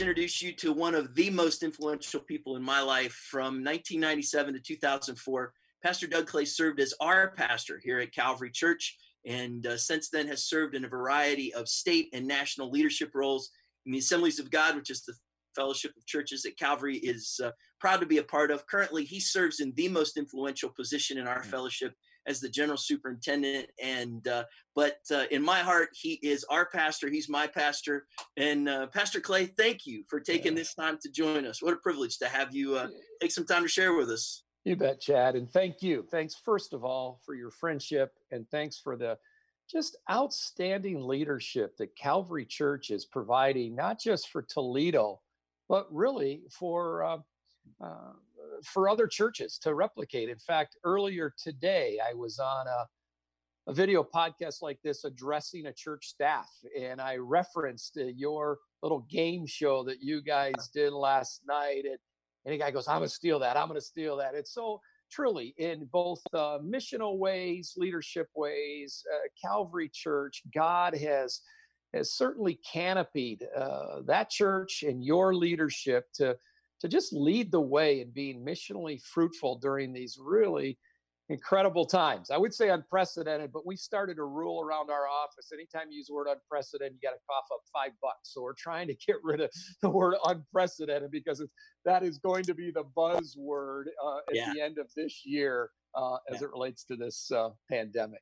to introduce you to one of the most influential people in my life from 1997 to 2004. Pastor Doug Clay served as our pastor here at Calvary Church and uh, since then has served in a variety of state and national leadership roles in the Assemblies of God, which is the fellowship of churches that Calvary is uh, proud to be a part of. Currently, he serves in the most influential position in our fellowship as the general superintendent. And uh, but uh, in my heart, he is our pastor. He's my pastor. And uh, Pastor Clay, thank you for taking this time to join us. What a privilege to have you uh, take some time to share with us. You bet, Chad. And thank you. Thanks, first of all, for your friendship, and thanks for the just outstanding leadership that Calvary Church is providing, not just for Toledo, but really for uh, uh, for other churches to replicate. In fact, earlier today, I was on a, a video podcast like this addressing a church staff, and I referenced uh, your little game show that you guys did last night. And, and guy goes, I'm going to steal that. I'm going to steal that. It's so truly in both uh, missional ways, leadership ways, uh, Calvary Church, God has has certainly canopied uh, that church and your leadership to to just lead the way in being missionally fruitful during these really incredible times. I would say unprecedented, but we started a rule around our office. Anytime you use the word unprecedented, you got to cough up five bucks. So we're trying to get rid of the word unprecedented because that is going to be the buzzword uh, at yeah. the end of this year uh, as yeah. it relates to this uh, pandemic.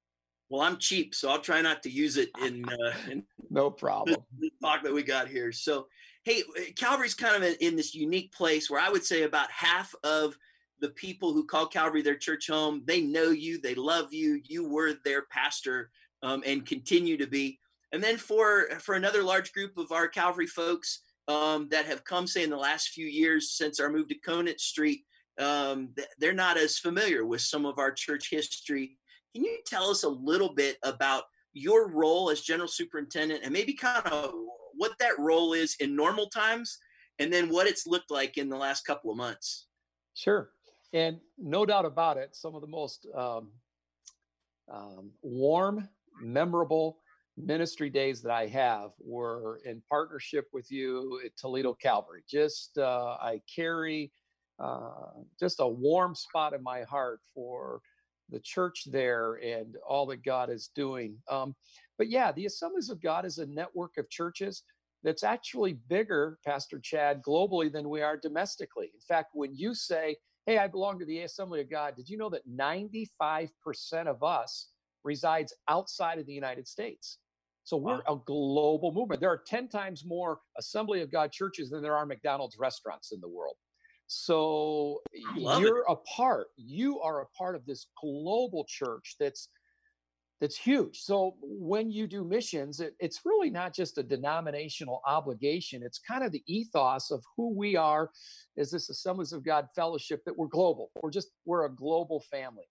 Well, I'm cheap, so I'll try not to use it in, uh, in no problem. The, the talk that we got here. So, hey, Calvary's kind of in, in this unique place where I would say about half of the people who call Calvary their church home, they know you, they love you, you were their pastor, um, and continue to be. And then for for another large group of our Calvary folks um, that have come, say, in the last few years since our move to Conant Street, um, they're not as familiar with some of our church history. Can you tell us a little bit about your role as general superintendent and maybe kind of what that role is in normal times and then what it's looked like in the last couple of months? Sure. And no doubt about it, some of the most um, um, warm, memorable ministry days that I have were in partnership with you at Toledo Calvary. Just uh, I carry uh, just a warm spot in my heart for the church there and all that God is doing. Um, but yeah, the Assemblies of God is a network of churches that's actually bigger, Pastor Chad, globally than we are domestically. In fact, when you say, Hey, I belong to the Assembly of God, did you know that 95% of us resides outside of the United States? So we're wow. a global movement. There are 10 times more Assembly of God churches than there are McDonald's restaurants in the world. So you're it. a part, you are a part of this global church that's that's huge. So when you do missions, it, it's really not just a denominational obligation. It's kind of the ethos of who we are as this Assemblies of God fellowship that we're global. We're just we're a global family.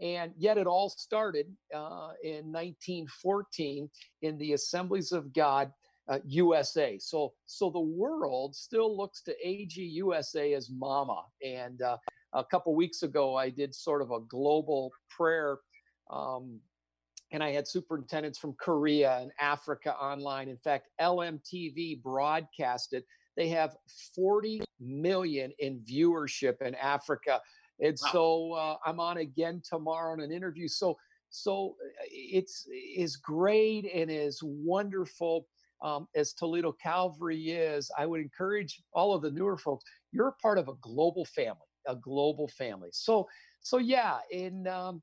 And yet it all started uh, in 1914 in the Assemblies of God uh, USA. So so the world still looks to AG USA as mama. And uh, a couple weeks ago, I did sort of a global prayer. Um, and I had superintendents from Korea and Africa online. In fact, LMTV broadcasted. They have 40 million in viewership in Africa. And wow. so uh, I'm on again tomorrow in an interview. So so uh, it's is great and is wonderful um, as Toledo Calvary is, I would encourage all of the newer folks. You're part of a global family, a global family. So, so yeah, in um,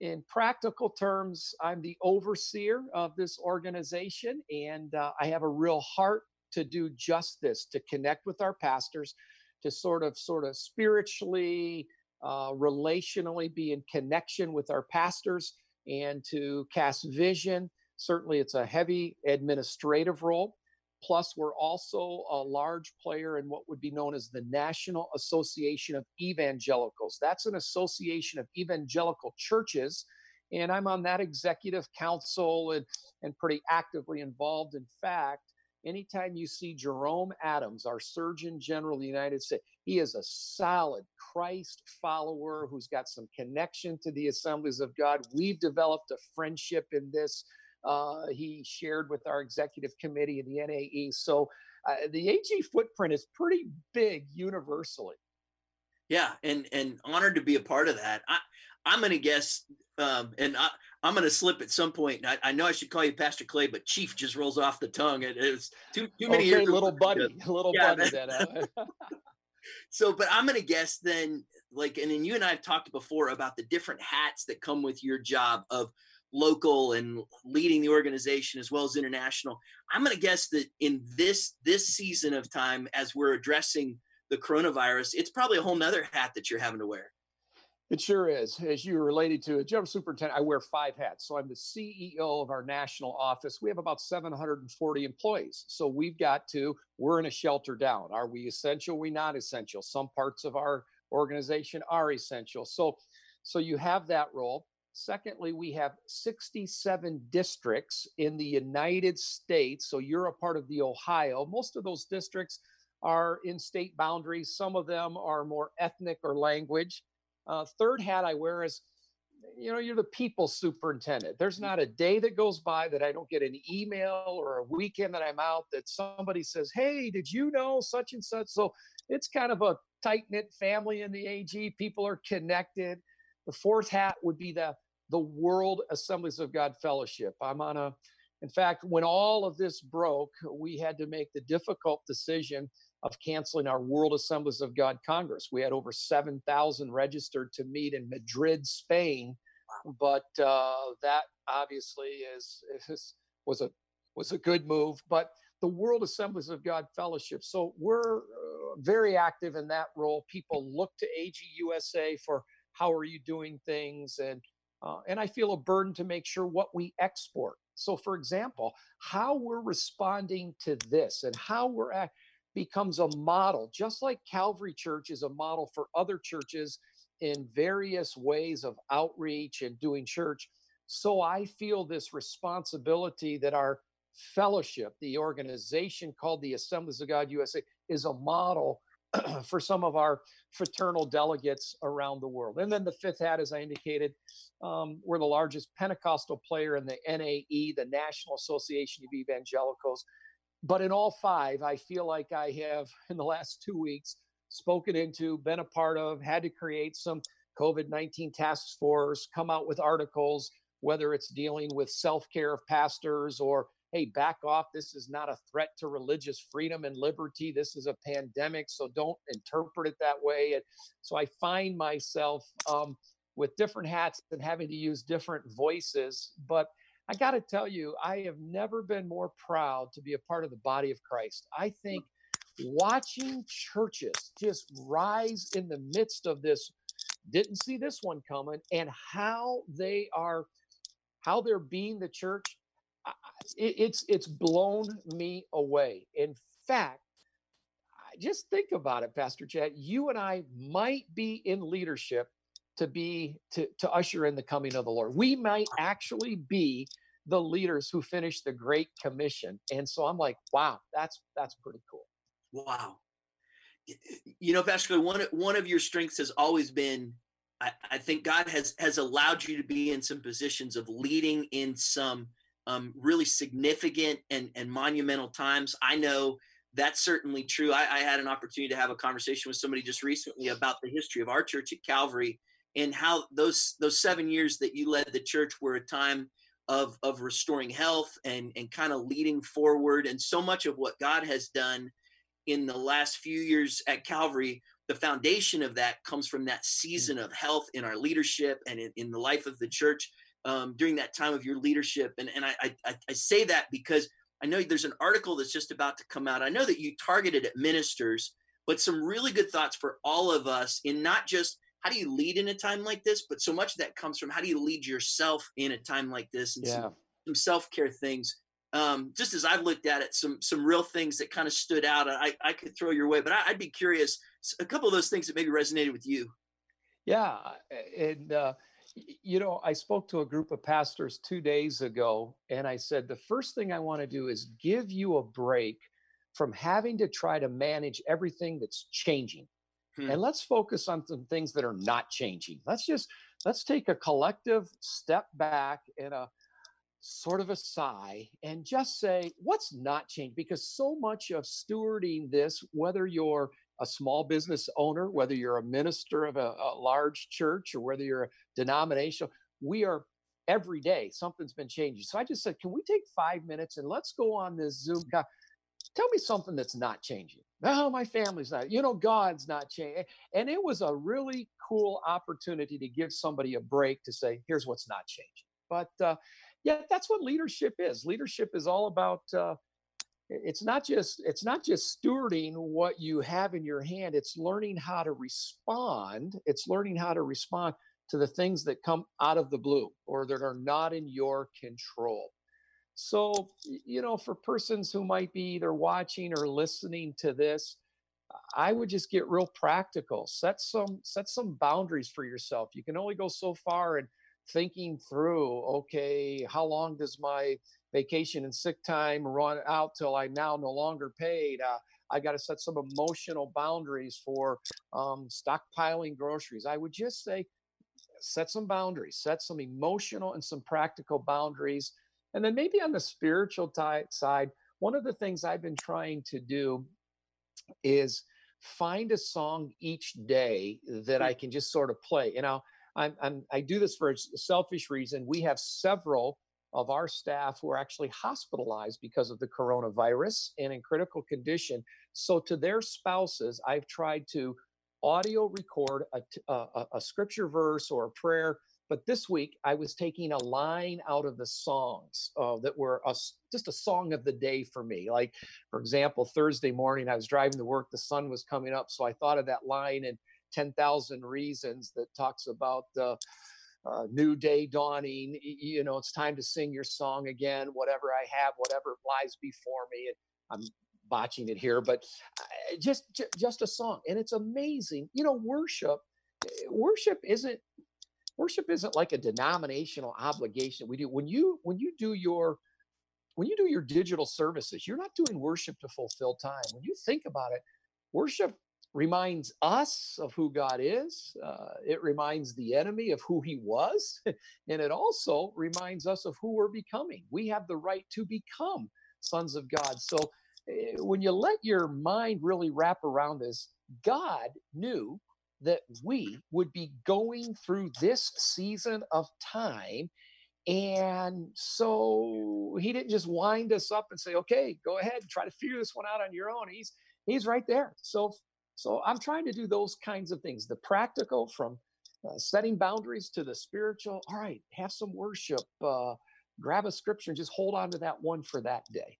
in practical terms, I'm the overseer of this organization, and uh, I have a real heart to do just this: to connect with our pastors, to sort of, sort of spiritually, uh, relationally be in connection with our pastors, and to cast vision Certainly, it's a heavy administrative role. Plus, we're also a large player in what would be known as the National Association of Evangelicals. That's an association of evangelical churches. And I'm on that executive council and, and pretty actively involved. In fact, anytime you see Jerome Adams, our Surgeon General of the United States, he is a solid Christ follower who's got some connection to the assemblies of God. We've developed a friendship in this uh, he shared with our executive committee of the NAE. So uh, the AG footprint is pretty big universally. Yeah, and and honored to be a part of that. I I'm going to guess, um, and I, I'm going to slip at some point. I, I, know I should call you Pastor Clay, but Chief just rolls off the tongue. It is too too many okay, years. Little buddy, a little yeah, buddy. That, so, but I'm going to guess then, like, and then you and I have talked before about the different hats that come with your job of local and leading the organization as well as international. I'm going to guess that in this this season of time, as we're addressing the coronavirus, it's probably a whole nother hat that you're having to wear. It sure is. As you related to it, general superintendent, I wear five hats. So I'm the CEO of our national office. We have about 740 employees. So we've got to, we're in a shelter down. Are we essential? Are we not essential? Some parts of our organization are essential. So, so you have that role. Secondly, we have 67 districts in the United States. So you're a part of the Ohio. Most of those districts are in state boundaries. Some of them are more ethnic or language. Uh, third hat I wear is, you know, you're the people superintendent. There's not a day that goes by that I don't get an email or a weekend that I'm out that somebody says, Hey, did you know such and such? So it's kind of a tight knit family in the AG. People are connected. The fourth hat would be the the World Assemblies of God Fellowship. I'm on a, in fact, when all of this broke, we had to make the difficult decision of canceling our World Assemblies of God Congress. We had over 7,000 registered to meet in Madrid, Spain, but uh, that obviously is, is, was a was a good move. But the World Assemblies of God Fellowship. So we're uh, very active in that role. People look to AGUSA for how are you doing things, and uh, and I feel a burden to make sure what we export. So, for example, how we're responding to this and how we're at becomes a model, just like Calvary Church is a model for other churches in various ways of outreach and doing church. So I feel this responsibility that our fellowship, the organization called the Assemblies of God USA, is a model for some of our fraternal delegates around the world. And then the fifth hat, as I indicated, um, we're the largest Pentecostal player in the NAE, the National Association of Evangelicals. But in all five, I feel like I have, in the last two weeks, spoken into, been a part of, had to create some COVID 19 task force, come out with articles, whether it's dealing with self care of pastors or, hey, back off. This is not a threat to religious freedom and liberty. This is a pandemic. So don't interpret it that way. And so I find myself um, with different hats and having to use different voices. But I got to tell you, I have never been more proud to be a part of the body of Christ. I think watching churches just rise in the midst of this, didn't see this one coming, and how they are, how they're being the church, it's it's blown me away. In fact, just think about it, Pastor Chad. You and I might be in leadership to be to, to usher in the coming of the Lord. We might actually be the leaders who finished the Great Commission. And so I'm like, wow, that's that's pretty cool. Wow. You know, Pastor, one one of your strengths has always been I, I, think God has has allowed you to be in some positions of leading in some um, really significant and, and monumental times. I know that's certainly true. I, I, had an opportunity to have a conversation with somebody just recently about the history of our church at Calvary and how those those seven years that you led the church were a time of of restoring health and and kind of leading forward and so much of what God has done in the last few years at Calvary the foundation of that comes from that mm. season of health in our leadership and in, in the life of the church um, during that time of your leadership and and I, I I say that because I know there's an article that's just about to come out I know that you targeted at ministers but some really good thoughts for all of us in not just how do you lead in a time like this? But so much of that comes from how do you lead yourself in a time like this and yeah. some, some self care things. Um, just as I've looked at it, some some real things that kind of stood out. I, I could throw your way, but I, would be curious a couple of those things that maybe resonated with you. Yeah, and uh, you know, I spoke to a group of pastors two days ago, and I said the first thing I want to do is give you a break from having to try to manage everything that's changing Hmm. And let's focus on some things that are not changing. Let's just let's take a collective step back and a sort of a sigh and just say, what's not changed? Because so much of stewarding this, whether you're a small business owner, whether you're a minister of a, a large church, or whether you're a denominational, we are every day something's been changing. So I just said, can we take five minutes and let's go on this Zoom? Tell me something that's not changing. No, my family's not. You know, God's not changing. And it was a really cool opportunity to give somebody a break to say, here's what's not changing. But uh, yeah, that's what leadership is. Leadership is all about. Uh, it's not just it's not just stewarding what you have in your hand. It's learning how to respond. It's learning how to respond to the things that come out of the blue or that are not in your control. So, you know, for persons who might be either watching or listening to this, I would just get real practical. Set some set some boundaries for yourself. You can only go so far and thinking through, okay, how long does my vacation and sick time run out till I'm now no longer paid? Uh, I got to set some emotional boundaries for um, stockpiling groceries. I would just say, set some boundaries, set some emotional and some practical boundaries. And then maybe on the spiritual t- side, one of the things I've been trying to do is find a song each day that I can just sort of play. You know, I'm, I'm, I do this for a selfish reason. We have several of our staff who are actually hospitalized because of the coronavirus and in critical condition. So, to their spouses, I've tried to audio record a, a, a, scripture verse or a prayer. But this week, I was taking a line out of the songs uh, that were a, just a song of the day for me. Like, for example, Thursday morning, I was driving to work, the sun was coming up. So I thought of that line and 10,000 Reasons that talks about the uh, new day dawning. You know, it's time to sing your song again, whatever I have, whatever lies before me. And I'm botching it here, but uh, just just a song, and it's amazing. You know, worship eh, worship isn't worship isn't like a denominational obligation we do when you when you do your when you do your digital services you're not doing worship to fulfill time when you think about it worship reminds us of who God is. Uh, it reminds the enemy of who he was. and it also reminds us of who we're becoming. We have the right to become sons of God. So uh, when you let your mind really wrap around this, God knew that we would be going through this season of time. And so he didn't just wind us up and say, okay, go ahead, and try to figure this one out on your own. He's he's right there. So so I'm trying to do those kinds of things the practical from uh, setting boundaries to the spiritual. All right, have some worship, uh, grab a scripture and just hold on to that one for that day.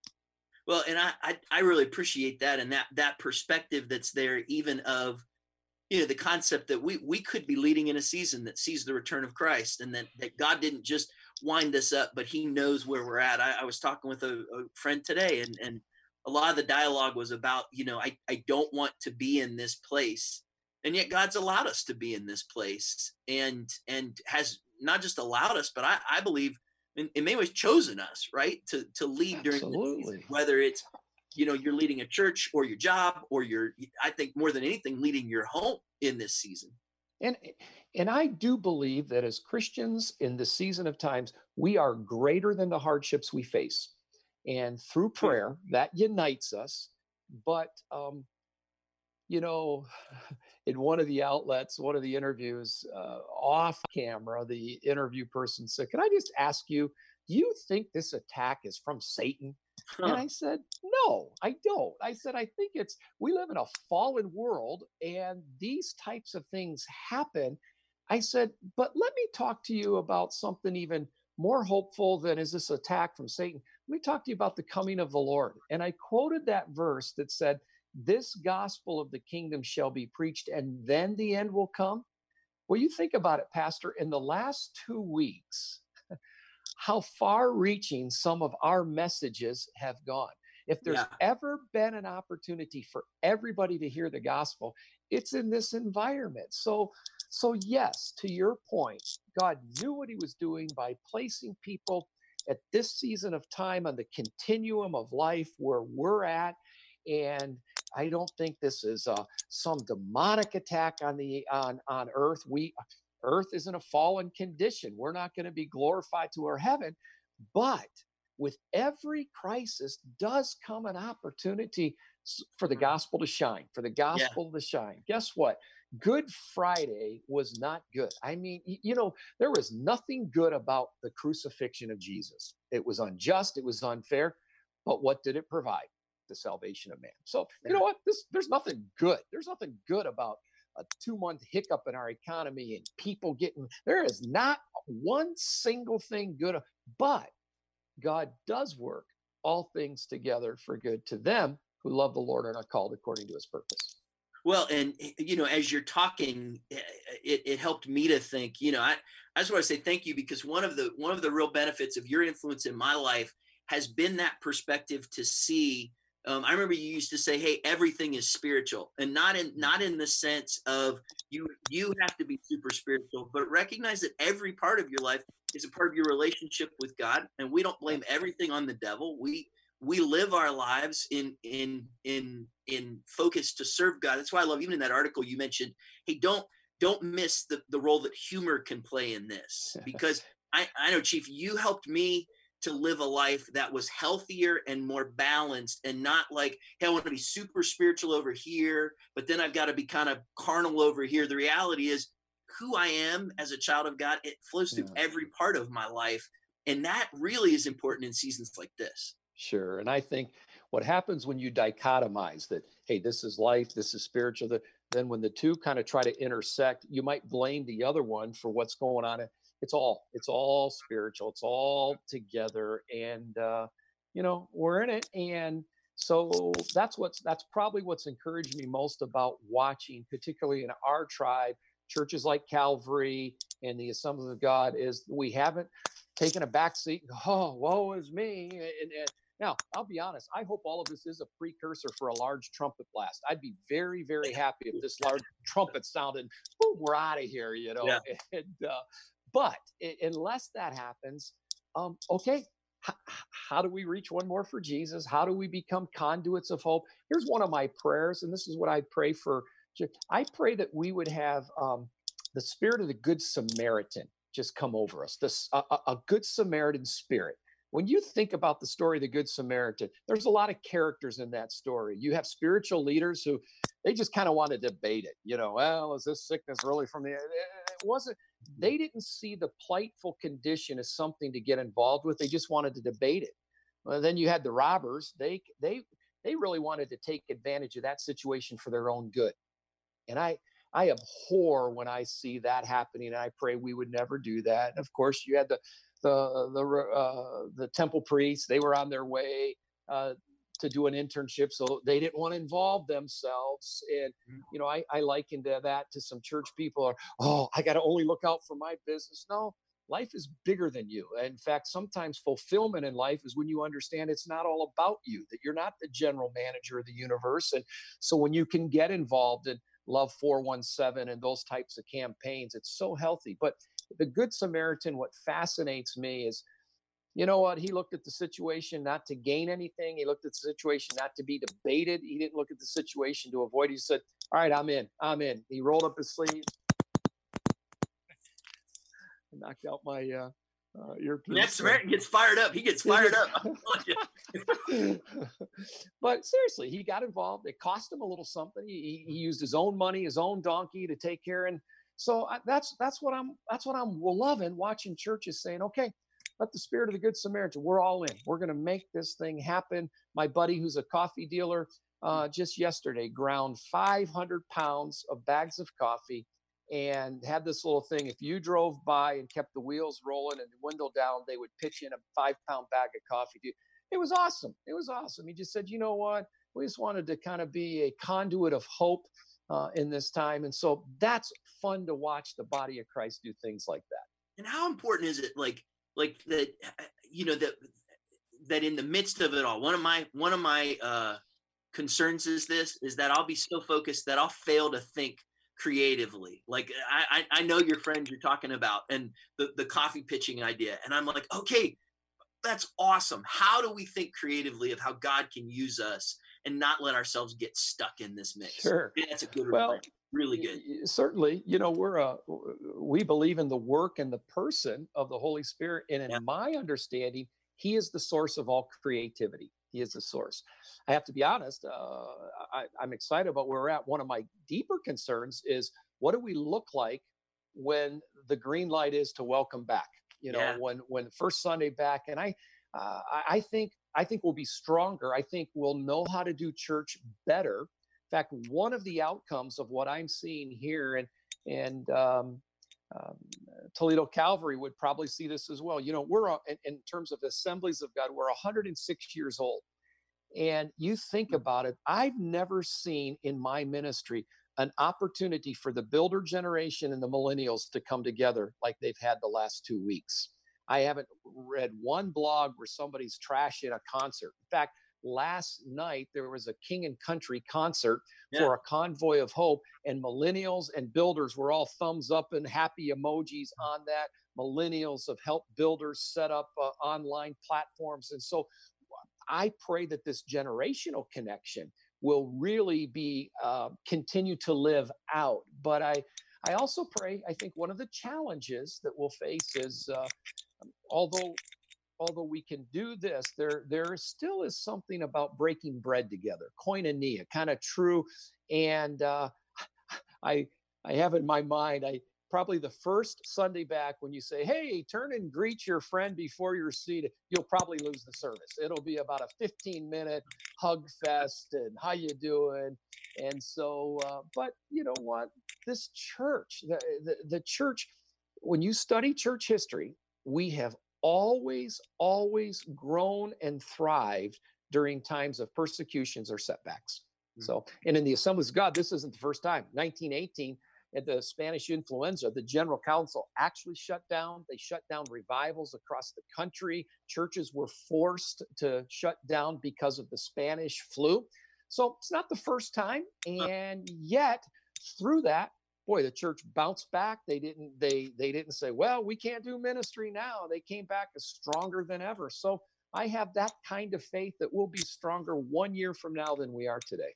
Well, and I, I, I really appreciate that and that that perspective that's there, even of you know the concept that we we could be leading in a season that sees the return of Christ, and that that God didn't just wind us up, but He knows where we're at. I, I was talking with a, a friend today, and and a lot of the dialogue was about, you know, I, I don't want to be in this place. And yet God's allowed us to be in this place and and has not just allowed us, but I, I believe in, in many ways chosen us, right? To to lead during Absolutely. whether it's you know you're leading a church or your job or your I think more than anything leading your home in this season. And and I do believe that as Christians in the season of times, we are greater than the hardships we face and through prayer that unites us but um, you know in one of the outlets one of the interviews uh, off camera the interview person said can i just ask you do you think this attack is from satan? Huh. and i said no i don't. I said i think it's we live in a fallen world and these types of things happen. I said but let me talk to you about something even more hopeful than is this attack from satan let me talk to you about the coming of the Lord. And I quoted that verse that said, This gospel of the kingdom shall be preached, and then the end will come. Well, you think about it, Pastor, in the last two weeks, how far reaching some of our messages have gone. If there's yeah. ever been an opportunity for everybody to hear the gospel, it's in this environment. So, so yes, to your point, God knew what he was doing by placing people at this season of time on the continuum of life where we're at. And I don't think this is uh, some demonic attack on the on on Earth. We Earth is in a fallen condition. We're not going to be glorified to our heaven, But with every crisis does come an opportunity for the mm. gospel to shine, for the gospel yeah. to shine. Guess what? Good Friday was not good. I mean, you know, there was nothing good about the crucifixion of Jesus. It was unjust, it was unfair, but what did it provide? The salvation of man. So, you know what? This there's nothing good. There's nothing good about a two month hiccup in our economy and people getting there is not one single thing good, but God does work all things together for good to them who love the Lord and are called according to his purpose. Well, and eh, you know, as you're talking, eh, it, it helped me to think. You know, I, I just want to say thank you because one of the one of the real benefits of your influence in my life has been that perspective to see. Um, I remember you used to say, "Hey, everything is spiritual," and not in not in the sense of you you have to be super spiritual, but recognize that every part of your life is a part of your relationship with God, and we don't blame everything on the devil. We we live our lives in in in in focus to serve God. That's why I love even in that article you mentioned, hey, don't don't miss the, the role that humor can play in this. Because I, I know, Chief, you helped me to live a life that was healthier and more balanced and not like, hey, I want to be super spiritual over here, but then I've got to be kind of carnal over here. The reality is who I am as a child of God, it flows through yeah. every part of my life. And that really is important in seasons like this. Sure. And I think what happens when you dichotomize that, hey, this is life, this is spiritual, then when the two kind of try to intersect, you might blame the other one for what's going on. It's all, it's all spiritual, it's all together. And, uh, you know, we're in it. And so that's what's, that's probably what's encouraged me most about watching, particularly in our tribe, churches like Calvary and the Assemblies of God, is we haven't taken a back seat. Oh, woe is me. And, and, now, I'll be honest, I hope all of this is a precursor for a large trumpet blast. I'd be very, very happy if this large trumpet sounded, boom, we're out of here, you know. Yeah. And, uh, but it, unless that happens, um, okay, h- how do we reach one more for Jesus? How do we become conduits of hope? Here's one of my prayers, and this is what I pray for. I pray that we would have um, the spirit of the Good Samaritan just come over us, this a, a Good Samaritan spirit when you think about the story of the Good Samaritan, there's a lot of characters in that story. You have spiritual leaders who they just kind of want to debate it. You know, well, is this sickness really from the? Eh, eh, eh, it wasn't. They didn't see the plightful condition as something to get involved with. They just wanted to debate it. Well, then you had the robbers. They they they really wanted to take advantage of that situation for their own good. And I I abhor when I see that happening. And I pray we would never do that. And of course, you had the the the uh, the temple priests they were on their way uh, to do an internship so they didn't want to involve themselves and mm. you know i, I likened that to some church people are oh i got to only look out for my business no life is bigger than you in fact sometimes fulfillment in life is when you understand it's not all about you that you're not the general manager of the universe and so when you can get involved in love 417 and those types of campaigns it's so healthy but the Good Samaritan, what fascinates me is, you know what? He looked at the situation not to gain anything. He looked at the situation not to be debated. He didn't look at the situation to avoid. He said, All right, I'm in. I'm in. He rolled up his sleeve. knocked out my uh, uh, earpiece. Next Samaritan gets fired up. He gets fired up. but seriously, he got involved. It cost him a little something. He, he used his own money, his own donkey to take care. And so I, that's that's what I'm that's what I'm loving watching churches saying, okay, let the spirit of the good Samaritan. We're all in. We're going to make this thing happen. My buddy, who's a coffee dealer, uh, just yesterday ground 500 pounds of bags of coffee and had this little thing. If you drove by and kept the wheels rolling and the window down, they would pitch in a five pound bag of coffee. It was awesome. It was awesome. He just said, you know what? We just wanted to kind of be a conduit of hope uh, in this time. And so that's fun to watch the body of Christ do things like that. And how important is it, like, like that, uh, you know, that that in the midst of it all, one of my one of my uh, concerns is this: is that I'll be so focused that I'll fail to think creatively. Like I, I know your friend you're talking about, and the the coffee pitching idea, and I'm like, okay, that's awesome. How do we think creatively of how God can use us? and not let ourselves get stuck in this mix. Sure. that's a good well, really good. Certainly, you know, we're a we believe in the work and the person of the Holy Spirit, and in yeah. my understanding, He is the source of all creativity. He is the source. I have to be honest. Uh, I, I'm excited about where we're at. One of my deeper concerns is what do we look like when the green light is to welcome back? You know, yeah. when when first Sunday back, and I uh, I think I think we'll be stronger. I think we'll know how to do church better in fact, one of the outcomes of what I'm seeing here, and and um, um, Toledo Calvary would probably see this as well. You know, we're in, in terms of assemblies of God, we're 106 years old, and you think hmm. about it. I've never seen in my ministry an opportunity for the builder generation and the millennials to come together like they've had the last two weeks. I haven't read one blog where somebody's trashing a concert. In fact, last night there was a king and country concert yeah. for a convoy of hope and millennials and builders were all thumbs up and happy emojis mm. on that millennials have helped builders set up uh, online platforms and so i pray that this generational connection will really be uh, continue to live out but i i also pray i think one of the challenges that we'll face is uh, although although we can do this, there there still is something about breaking bread together, koinonia, kind of true. And uh, I I have in my mind, I probably the first Sunday back when you say, "Hey, turn and greet your friend before you're seated," you'll probably lose the service. It'll be about a 15 minute hug fest and how you doing. And so, uh, but you know what? This church, the, the the church, when you study church history, we have always, always grown and thrived during times of persecutions or setbacks. Mm-hmm. So, and in the Assemblies of God, this isn't the first time. 1918, at the Spanish influenza, the General Council actually shut down. They shut down revivals across the country. Churches were forced to shut down because of the Spanish flu. So it's not the first time. And yet, through that, boy, the church bounced back. They didn't they they didn't say, well, we can't do ministry now. They came back as stronger than ever. So I have that kind of faith that we'll be stronger one year from now than we are today.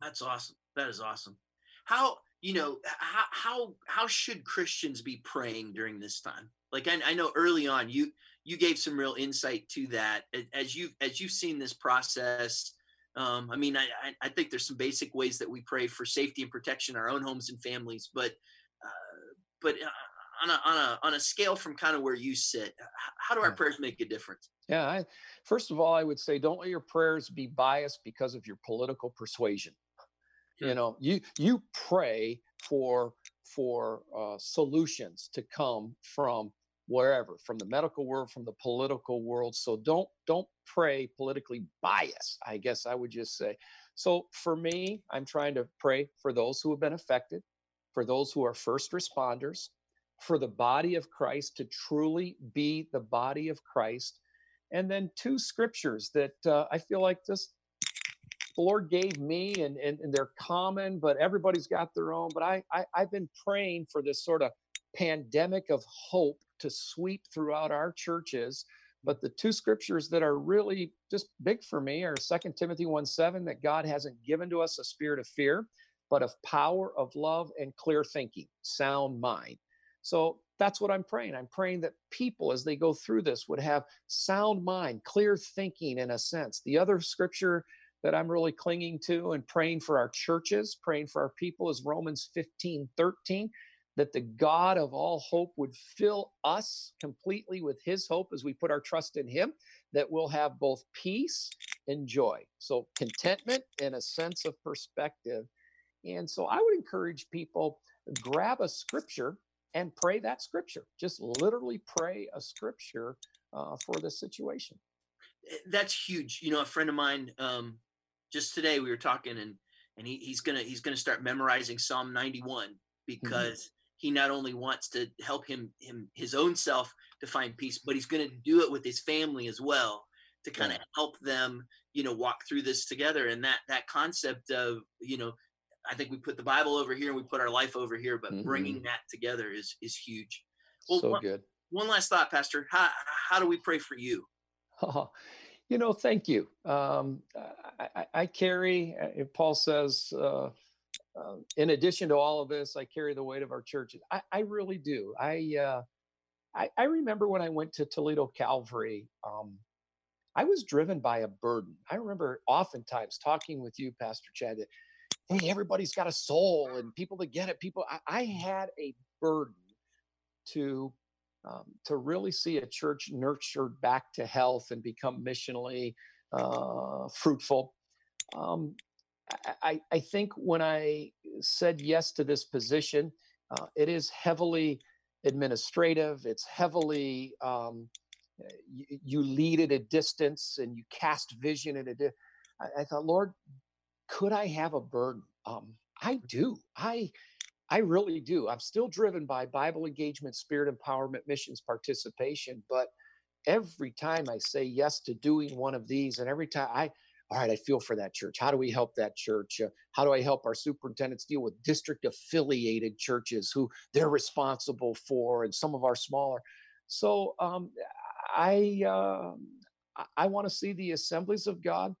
That's awesome. That is awesome. How you know how how how should Christians be praying during this time? Like I, I know early on you you gave some real insight to that as you as you've seen this process um, I mean, I, I think there's some basic ways that we pray for safety and protection our own homes and families, but uh, but uh, on a, on a on a scale from kind of where you sit, how do our prayers make a difference? Yeah, I, first of all, I would say don't let your prayers be biased because of your political persuasion. You know, you you pray for for uh, solutions to come from wherever from the medical world from the political world so don't don't pray politically biased i guess i would just say so for me i'm trying to pray for those who have been affected for those who are first responders for the body of christ to truly be the body of christ and then two scriptures that uh, i feel like this the lord gave me and, and, and they're common but everybody's got their own but I, I i've been praying for this sort of pandemic of hope to sweep throughout our churches. But the two scriptures that are really just big for me are Second Timothy 1 7, that God hasn't given to us a spirit of fear, but of power, of love, and clear thinking, sound mind. So that's what I'm praying. I'm praying that people, as they go through this, would have sound mind, clear thinking in a sense. The other scripture that I'm really clinging to and praying for our churches, praying for our people is Romans 15 13 that the God of all hope would fill us completely with his hope as we put our trust in him, that we'll have both peace and joy. So, contentment and a sense of perspective. And so, I would encourage people grab a scripture and pray that scripture. Just literally pray a scripture uh, for the situation. Eh, that's huge. You know, a friend of mine, um, just today we were talking, and and he, he's gonna he's gonna start memorizing Psalm 91 mm-hmm. because he not only wants to help him him his own self to find peace but he's going to do it with his family as well to kind of yeah. help them you know walk through this together. And that that concept of you know i think we put the bible over here and we put our life over here but mm-hmm. bringing that together is is huge. Well, so one, good. one last thought pastor. How how do we pray for you? Oh, you know thank you. Um, I, I, carry uh, paul says uh, uh, in addition to all of this, I carry the weight of our churches. I, I really do. I, uh, I, I remember when I went to Toledo Calvary. Um, I was driven by a burden. I remember oftentimes talking with you, Pastor Chad. That, hey, everybody's got a soul, and people that get it. People, I, I had a burden to um, to really see a church nurtured back to health and become missionally uh, fruitful. Um, I, I, think when I said yes to this position, uh, it is heavily administrative. It's heavily um, you, you, lead at a distance and you cast vision at a. Di- I, I thought, Lord, could I have a burden? Um, I do. I I really do. I'm still driven by Bible engagement, spirit empowerment, missions participation. But every time I say yes to doing one of these, and every time I, all right, I feel for that church. How do we help that church? Uh, how do I help our superintendents deal with district affiliated churches who they're responsible for, and some of our smaller? So um, I uh, I want to see the assemblies of God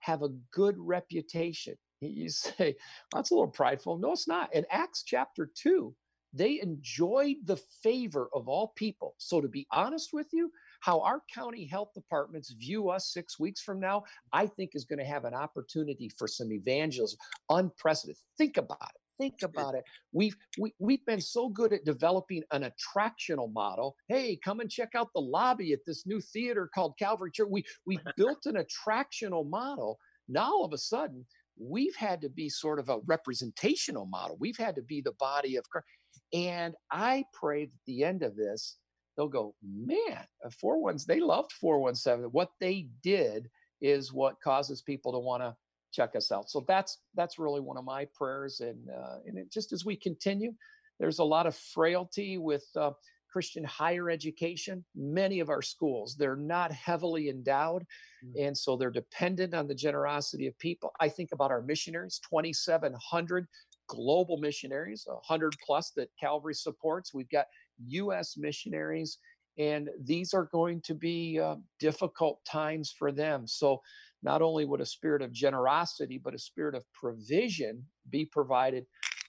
have a good reputation you say, that's a little prideful. No, it's not. In Acts chapter 2, they enjoyed the favor of all people. So, to be honest with you, how our county health departments view us six weeks from now, I think is going to have an opportunity for some evangelism. Unprecedented. Think about it. Think about it. We've we, we've been so good at developing an attractional model. Hey, come and check out the lobby at this new theater called Calvary Church. We we built an attractional model. Now all of a sudden, we've had to be sort of a representational model. We've had to be the body of Christ. And I pray that the end of this, they'll go, man, four ones, they loved 417. What they did is what causes people to want to check us out. So that's that's really one of my prayers. And uh, and it, just as we continue, there's a lot of frailty with uh, Christian higher education, many of our schools, they're not heavily endowed. Mm-hmm. And so they're dependent on the generosity of people. I think about our missionaries, 2,700 global missionaries, 100 plus that Calvary supports. We've got U.S. missionaries, and these are going to be uh, difficult times for them. So, not only would a spirit of generosity, but a spirit of provision be provided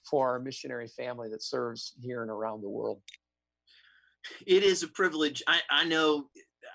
for our missionary family that serves here and around the world it is a privilege. I, I know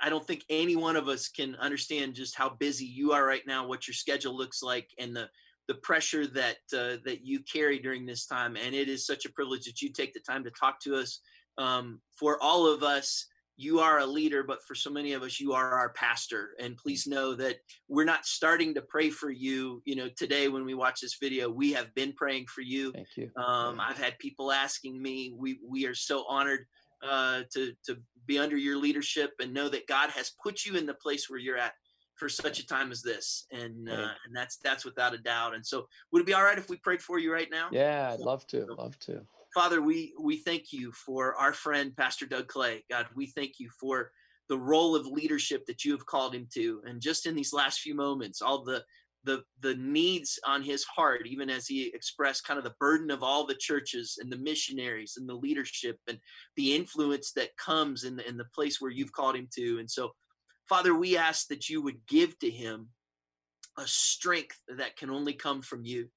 I don't think any one of us can understand just how busy you are right now, what your schedule looks like, and the the pressure that uh, that you carry during this time. And it is such a privilege that you take the time to talk to us. Um, for all of us, you are a leader, but for so many of us, you are our pastor. And please know that we're not starting to pray for you. You know, today when we watch this video, we have been praying for you. Thank you. Um, I've had people asking me. We we are so honored uh, to to be under your leadership and know that God has put you in the place where you're at for such a time as this, and uh, and that's that's without a doubt. And so, would it be all right if we prayed for you right now? Yeah, I'd love to. Love to. Father, we we thank you for our friend Pastor Doug Clay. God, we thank you for the role of leadership that you have called him to, and just in these last few moments, all the the the needs on his heart even as he expressed kind of the burden of all the churches and the missionaries and the leadership and the influence that comes in the, in the place where you've called him to. And so father we ask that you would give to him a strength that can only come from you.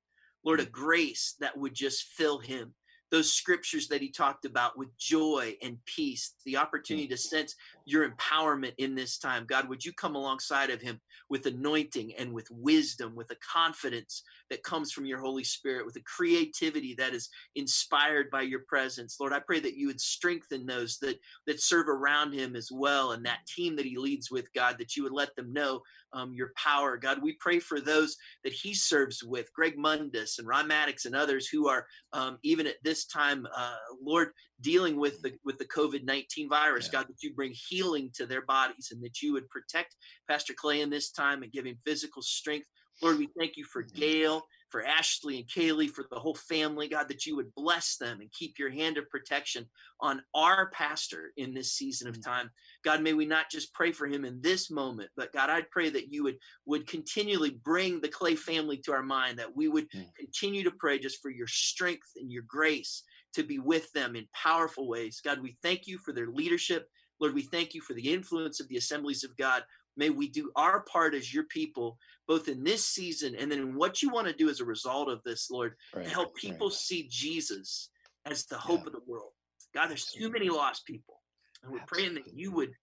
Lord a mm. grace that would just fill him those scriptures that he talked about with joy and peace, the opportunity to mm. sense your empowerment in this time. God, would you come alongside of him with anointing and with wisdom, with a confidence that comes from your Holy Spirit, with a creativity that is inspired by your presence. Lord, I pray that you would strengthen those that that serve around him as well and that team that he leads with, God, that you would let them know um, your power. God, we pray for those that he serves with, Greg Mundis and Ron Maddox and others who are um, even at this time, uh, Lord, dealing with the with the COVID nineteen virus. Yeah. God, that you bring healing to their bodies and that you would protect Pastor Clay in this time and give him physical strength. Lord, we thank you for Gail for Ashley and Kaylee, for the whole family, God, that you would bless them and keep your hand of protection on our pastor in this season of mm. time. God, may we not just pray for him in this moment, but God, I'd pray that you would would continually bring the Clay family to our mind, that we would mm. continue to pray just for your strength and your grace to be with them in powerful ways. God, we thank you for their leadership. Lord, we thank you for the influence of the assemblies of God. May we do our part as your people, both in this season and then in what you want to do as a result of this, Lord, Right, to help people right. see Jesus as the hope Yeah. of the world. God, there's too many lost people. And we're praying that you would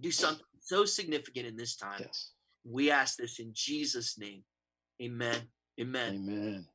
do something so significant in this time. Yes. We ask this in Jesus' name. Amen. Amen. Amen.